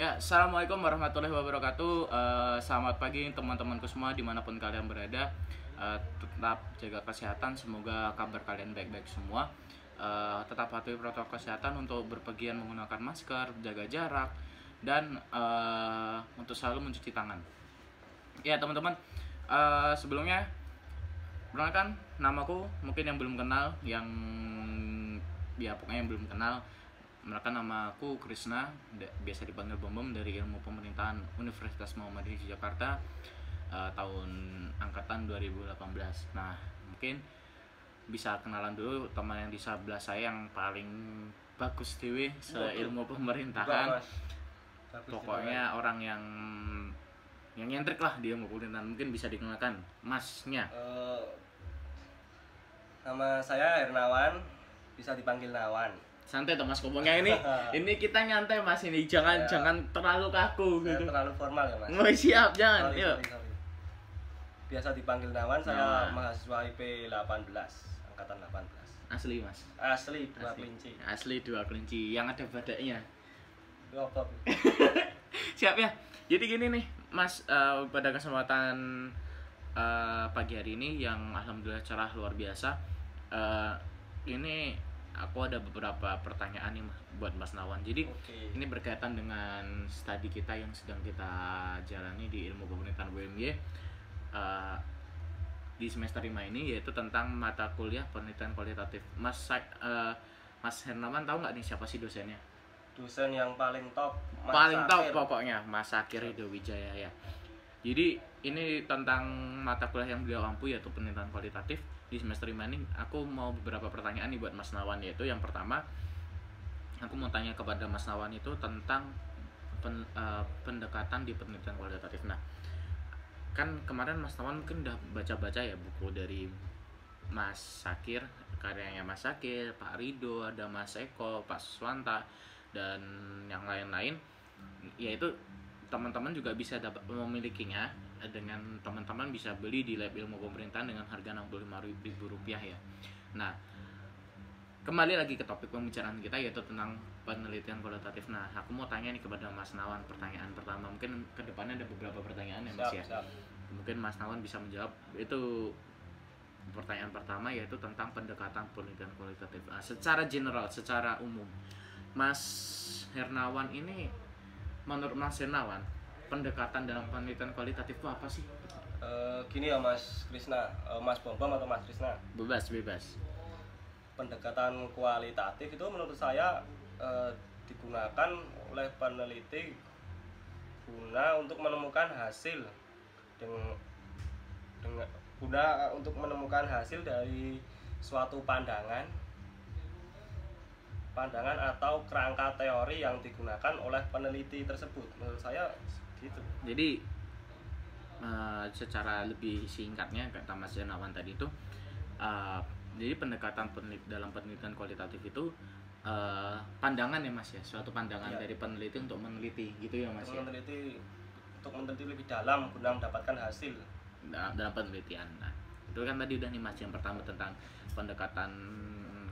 Ya, assalamualaikum warahmatullahi wabarakatuh. Eh, selamat pagi teman-temanku semua di mana pun kalian berada. Eh, tetap jaga kesehatan. Semoga kabar kalian baik-baik semua. Eh, tetap patuhi protokol kesehatan untuk berpergian menggunakan masker, jaga jarak, dan eh, untuk selalu mencuci tangan. Ya teman-teman, eh, sebelumnya perkenalkan namaku mungkin yang belum kenal, yang ya pokoknya yang belum kenal mereka nama aku Krisna da- biasa dipanggil Bom Bom dari ilmu pemerintahan Universitas Muhammadiyah Jakarta eh, tahun angkatan 2018 nah mungkin bisa kenalan dulu teman yang di sebelah saya yang paling bagus dewe ilmu pemerintahan. Bagus pokoknya orang yang yang nyentrik lah di ilmu pemerintahan mungkin bisa dikenalkan masnya. Eh, nama saya Hernawan, bisa dipanggil Nawan. Santai tuh mas ngomongnya ini ini kita nyantai mas ini jangan Ya. jangan terlalu kaku Saya gitu terlalu formal ya, Mas. Oh siap, jangan. Sorry, Yuk. sorry, sorry. Biasa dipanggil Nawan, saya Nawan. mahasiswa IP 18, angkatan 18. Asli, Mas. Asli dua Asli. kelinci. Asli dua kelinci yang ada apa? Siap ya. Jadi gini nih, Mas, eh, pada kesempatan eh, pagi hari ini yang alhamdulillah cerah luar biasa. eh, ini aku ada beberapa pertanyaan nih buat Mas Nawan. Jadi Oke. ini berkaitan dengan studi kita yang sedang kita jalani di ilmu pemerintahan UMY eh, di semester 5 ini yaitu tentang mata kuliah penelitian kualitatif. Mas eh, Mas Hernawan tahu nggak nih siapa sih dosennya? Dosen yang paling top. Mas Paling top pokoknya Mas Ridho Wijaya ya. Jadi ini tentang mata kuliah yang beliau ampu yaitu penelitian kualitatif di semester 5 ini aku mau beberapa pertanyaan nih buat Mas Nawan yaitu yang pertama aku mau tanya kepada Mas Nawan itu tentang pen- eh, pendekatan di penelitian kualitatif. Nah, kan kemarin Mas Nawan mungkin udah baca-baca ya buku dari Mas Sakir, karyanya Mas Sakir, Pak Rido, ada Mas Eko, Pak Suswanta dan yang lain-lain. Yaitu teman-teman juga bisa dapat memilikinya dengan teman-teman bisa beli di lab ilmu pemerintahan dengan harga Rp65.000 rupiah ya. Nah, kembali lagi ke topik pembicaraan kita yaitu tentang penelitian kualitatif. Nah, aku mau tanya nih kepada Mas Nawan pertanyaan pertama. Mungkin ke depannya ada beberapa pertanyaan ya Mas Siap, ya. siap. Mungkin Mas Nawan bisa menjawab itu pertanyaan pertama yaitu tentang pendekatan penelitian kualitatif. Nah, secara general, secara umum, Mas Hernawan ini menurut Mas Hernawan pendekatan dalam penelitian kualitatif itu apa sih? Eh, gini ya Mas Krisna, Eh, Mas Bombom atau Mas Krisna. Bebas, bebas. pendekatan kualitatif itu menurut saya eh, digunakan oleh peneliti guna untuk menemukan hasil dengan dengan guna untuk menemukan hasil dari suatu pandangan pandangan atau kerangka teori yang digunakan oleh peneliti tersebut menurut saya gitu Jadi eh, secara lebih singkatnya kata Mas Hernawan tadi itu eh, jadi pendekatan penelit dalam penelitian kualitatif itu eh, pandangan ya Mas ya, suatu pandangan Iya. dari peneliti untuk meneliti gitu ya Mas untuk ya. meneliti untuk meneliti lebih dalam guna mendapatkan hasil dalam, dalam penelitian. Nah, itu kan tadi udah nih Mas yang pertama tentang pendekatan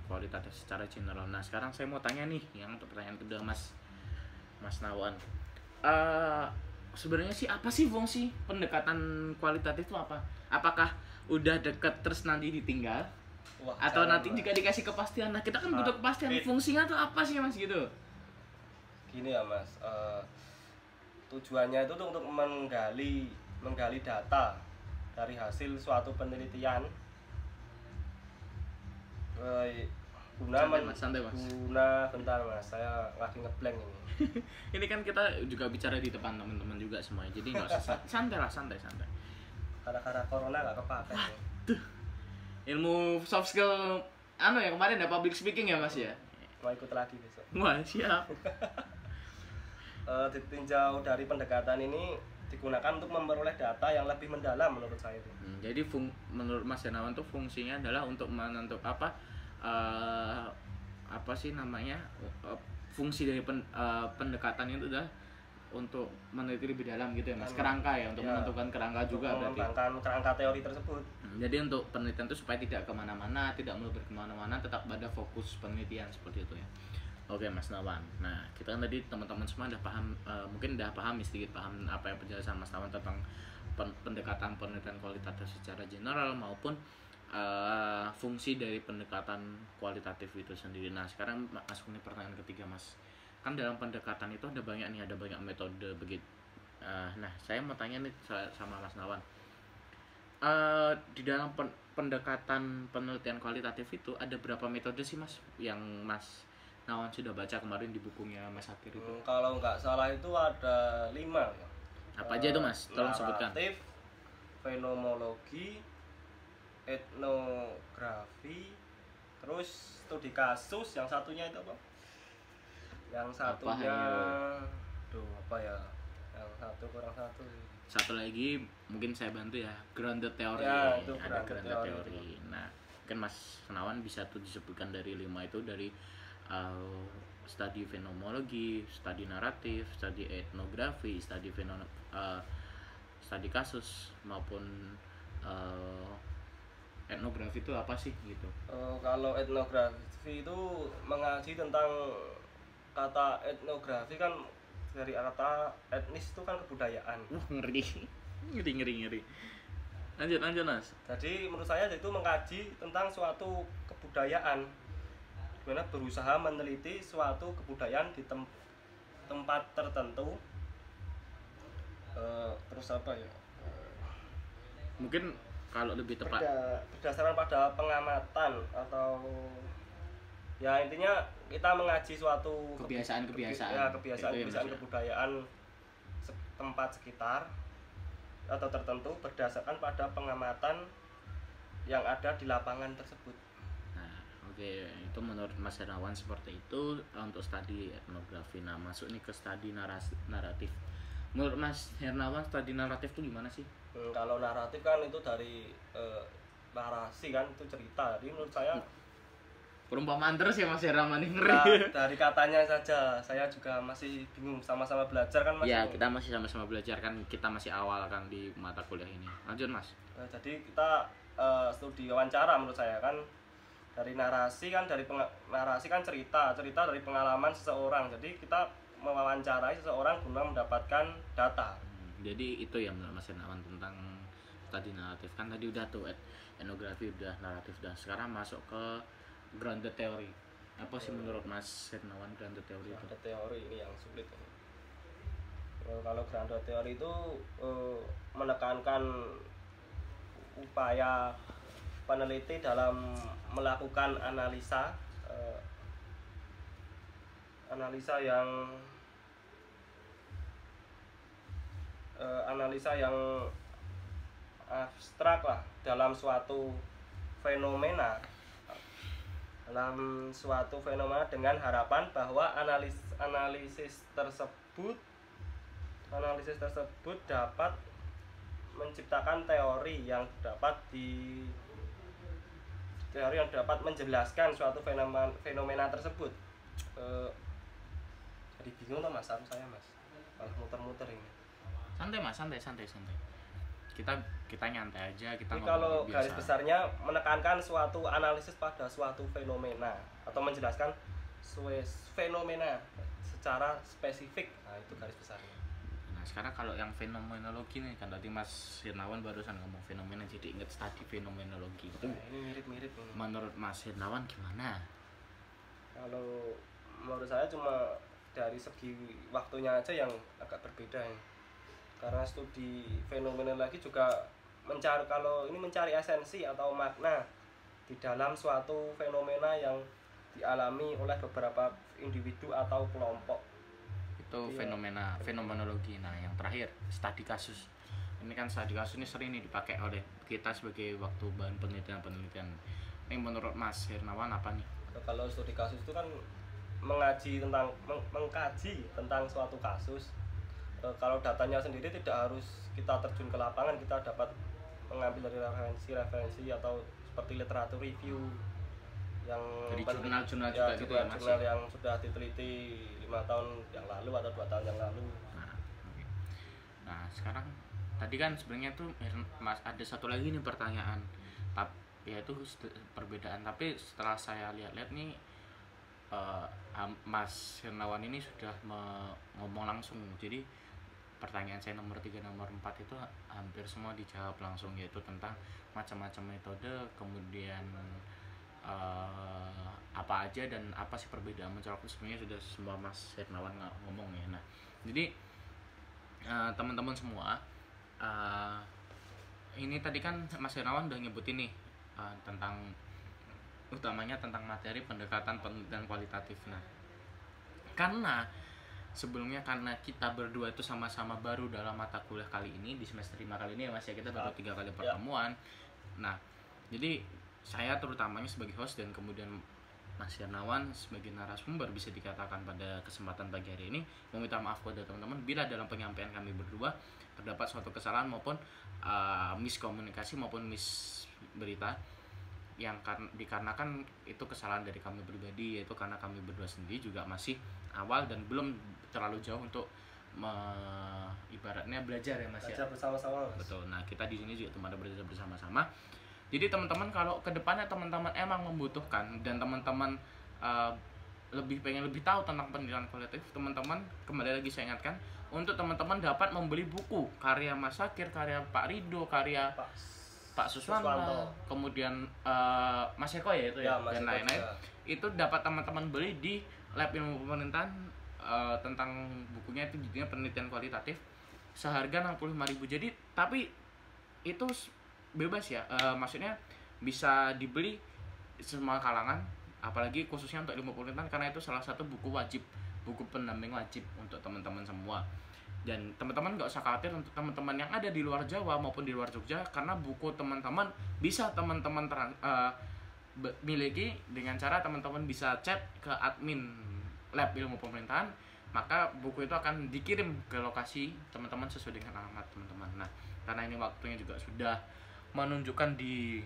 kualitatif secara general. Nah, sekarang saya mau tanya nih yang untuk pertanyaan kedua Mas Mas Nawan. Eh sebenarnya sih apa sih fungsi pendekatan kualitatif itu apa? Apakah udah deket terus nanti ditinggal? Wah, atau nanti jika dikasih kepastian? Nah, kita kan butuh kepastian. it- fungsinya tuh apa sih Mas gitu? gini ya mas. Eh, tujuannya itu untuk menggali menggali data dari hasil suatu penelitian. Eh, guna Santai, Mas, santai, Mas. guna bentar mas saya lagi ngeblank ini Ini kan kita juga bicara di depan teman-teman juga semuanya. Jadi nggak usah san- santai lah, santai, santai. karena corona nggak kepake nih. ilmu soft skill anu ya kemarin ada public speaking ya mas ya mau ikut lagi besok wah siap Eh, ditinjau dari pendekatan ini digunakan untuk memperoleh data yang lebih mendalam menurut saya itu Hmm, jadi fung, menurut mas Hernawan tuh fungsinya adalah untuk menentuk apa eh, apa sih namanya eh, fungsi dari pen- eh, pendekatan itu adalah untuk meneliti lebih dalam gitu ya mas. Kerangka ya untuk Ya, menentukan kerangka untuk juga berarti. kerangka teori tersebut. Hmm, jadi untuk penelitian itu supaya tidak ke mana-mana tidak meluber ke mana-mana tetap pada fokus penelitian seperti itu ya. Oke Mas Nawan. Nah kita kan tadi teman-teman semua udah paham, eh, mungkin udah paham sedikit paham apa yang penjelasan Mas Nawan tentang pen- pendekatan penelitian kualitatif secara general maupun eh, fungsi dari pendekatan kualitatif itu sendiri. Nah sekarang ma- masuk nih pertanyaan ketiga Mas. Kan dalam pendekatan itu ada banyak nih, ada banyak metode begitu. Eh, nah saya mau tanya nih sa- sama Mas Nawan. Eh, di dalam pen- pendekatan penelitian kualitatif itu ada berapa metode sih Mas yang Mas Nawan sudah baca kemarin di bukunya Mas Akir itu? Hmm, kalau nggak salah itu ada lima. Apa aja itu Mas? Tolong sebutkan. Naratif, fenomologi, etnografi, terus studi kasus, yang satunya itu apa? Yang satunya, ya? duh apa ya? Yang satu kurang satu. Satu lagi mungkin saya bantu ya, grounded theory. Ya, itu ada grounded theory. theory. Nah, mungkin Mas Nawan bisa tuh disebutkan dari lima itu dari uh, studi fenomenologi, studi naratif, studi etnografi, studi fenom uh, studi kasus maupun uh, etnografi itu apa sih gitu? Eh, kalau etnografi itu mengaji tentang kata etnografi kan dari kata etnis itu kan kebudayaan. Wah ngeri, ngeri ngeri ngeri. Lanjut lanjut Mas. Jadi menurut saya itu mengkaji tentang suatu kebudayaan, di mana berusaha meneliti suatu kebudayaan di tem- tempat tertentu. Eh, terus apa ya? Mungkin kalau lebih tepat Berda- berdasarkan pada pengamatan atau ya intinya kita mengaji suatu kebu- Kebiasaan-kebiasaan. kebi- ya, kebiasaan Itu ya, kebiasaan ya. kebudayaan tempat sekitar atau tertentu berdasarkan pada pengamatan yang ada di lapangan tersebut. Nah, oke itu menurut Mas Hernawan seperti itu untuk studi etnografi. Nah, masuk nih ke studi naras naratif. Menurut Mas Hernawan studi naratif itu gimana sih? Hmm, kalau naratif kan itu dari eh, narasi kan itu cerita. Jadi menurut saya Perumpamaan terus ya Mas Hernawan ini nah, ngeri. dari katanya saja saya juga masih bingung sama-sama belajar kan Mas. Ya, kita masih sama-sama belajar kan kita masih awal kan di mata kuliah ini. Lanjut Mas. Nah, jadi kita eh, studi wawancara menurut saya kan dari narasi kan dari narasi kan cerita cerita dari pengalaman seseorang jadi kita mewawancarai seseorang guna mendapatkan data. Hmm, jadi itu ya menurut Mas Hernawan tentang studi naratif. Kan tadi udah tuh et- etnografi udah naratif. Udah sekarang masuk ke grounded theory. Apa sih menurut Mas Hernawan grounded theory itu? Ada teori ini yang sulit kalau grounded teori itu eh, menekankan upaya peneliti dalam melakukan analisa analisa yang eh, analisa yang abstrak lah dalam suatu fenomena. Dalam suatu fenomena dengan harapan bahwa analis analisis tersebut analisis tersebut dapat menciptakan teori yang dapat di teori yang dapat menjelaskan suatu fenomena fenomena tersebut. Eh, jadi bingung tuh mas saya mas. Malah muter-muter ini. Santai mas. Santai santai santai. Kita kita nyantai aja kita Jadi kalau biasa. garis besarnya menekankan suatu analisis pada suatu fenomena atau menjelaskan fenomena secara spesifik. Nah, itu garis besarnya. nah sekarang kalau yang fenomenologi nih kan tadi Mas Hirnawan barusan ngomong fenomena jadi inget studi fenomenologi itu. Nah, ini mirip-mirip menurut Mas Hirnawan gimana? Kalau menurut saya cuma dari segi waktunya aja yang agak berbeda ini. Karena studi fenomenologi juga mencari kalau ini mencari esensi atau makna di dalam suatu fenomena yang dialami oleh beberapa individu atau kelompok. itu Iya. fenomena fenomenologi nah yang terakhir studi kasus ini kan studi kasus ini sering nih dipakai oleh kita sebagai waktu bahan penelitian penelitian ini menurut Mas Hirnawan apa nih kalau studi kasus itu kan mengaji tentang meng- mengkaji tentang suatu kasus Eh, kalau datanya sendiri tidak harus kita terjun ke lapangan kita dapat mengambil dari referensi-referensi atau seperti literatur review yang Dari jurnal-jurnal ya, juga gitu ya, Mas, jurnal ya? yang sudah diteliti lima tahun yang lalu atau dua tahun yang lalu Nah, oke. nah sekarang tadi kan sebenarnya tuh Mas ada satu lagi nih pertanyaan. Tapi yaitu perbedaan. Tapi setelah saya lihat-lihat nih Ham- Mas Hernawan ini sudah ngomong langsung. Jadi pertanyaan saya nomor 3 nomor 4 itu ha- hampir semua dijawab langsung yaitu tentang macam-macam metode kemudian eh, apa aja dan apa sih perbedaan mencolok. Sebenarnya sudah semua Mas Hernawan ngomong ya. Nah jadi eh, teman-teman semua eh, ini tadi kan Mas Hernawan udah nyebutin nih eh, tentang utamanya tentang materi pendekatan penelitian kualitatif nah karena sebelumnya karena kita berdua itu sama-sama baru dalam mata kuliah kali ini di semester 5 kali ini ya mas ya kita baru Ya. tiga kali Ya. pertemuan nah jadi saya terutamanya sebagai host dan kemudian Mas Yarnawan sebagai narasumber bisa dikatakan pada kesempatan pagi hari ini meminta maaf kepada teman-teman bila dalam penyampaian kami berdua terdapat suatu kesalahan maupun uh, miskomunikasi maupun mis berita yang karena dikarenakan itu kesalahan dari kami pribadi yaitu karena kami berdua sendiri juga masih awal dan belum terlalu jauh untuk me- ibaratnya belajar ya mas ya? Belajar bersama-sama Mas. betul. Nah kita di sini juga teman belajar bersama-sama. Jadi teman-teman kalau ke depannya teman-teman emang membutuhkan dan teman-teman uh, lebih pengen lebih tahu tentang pendidikan kualitatif teman-teman kembali lagi saya ingatkan untuk teman-teman dapat membeli buku karya Mas Sakir karya Pak Rido karya Pak Pak Suswanto, kemudian uh, Mas Eko ya itu ya, ya dan lain-lain itu dapat teman-teman beli di lab ilmu pemerintahan eh, tentang bukunya itu judulnya penelitian kualitatif seharga 65.000 jadi tapi itu bebas ya eh, maksudnya bisa dibeli semua kalangan apalagi khususnya untuk ilmu pemerintahan karena itu salah satu buku wajib buku pendamping wajib untuk teman-teman semua dan teman-teman nggak usah khawatir untuk teman-teman yang ada di luar Jawa maupun di luar Jogja karena buku teman-teman bisa teman-teman eh, be- miliki dengan cara teman-teman bisa chat ke admin lab ilmu pemerintahan maka buku itu akan dikirim ke lokasi teman-teman sesuai dengan alamat teman-teman. Nah karena ini waktunya juga sudah menunjukkan di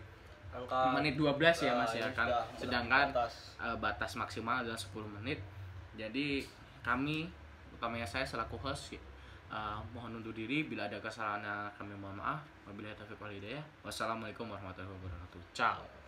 angka menit 12 ya mas ya ini kan? sedangkan batas. eh, batas maksimal adalah 10 menit. Jadi kami utamanya saya selaku host eh, mohon undur diri. Bila ada kesalahan kami mohon maaf. Wabillahi taufiq wal hidayah. Wassalamualaikum warahmatullahi wabarakatuh. Ciao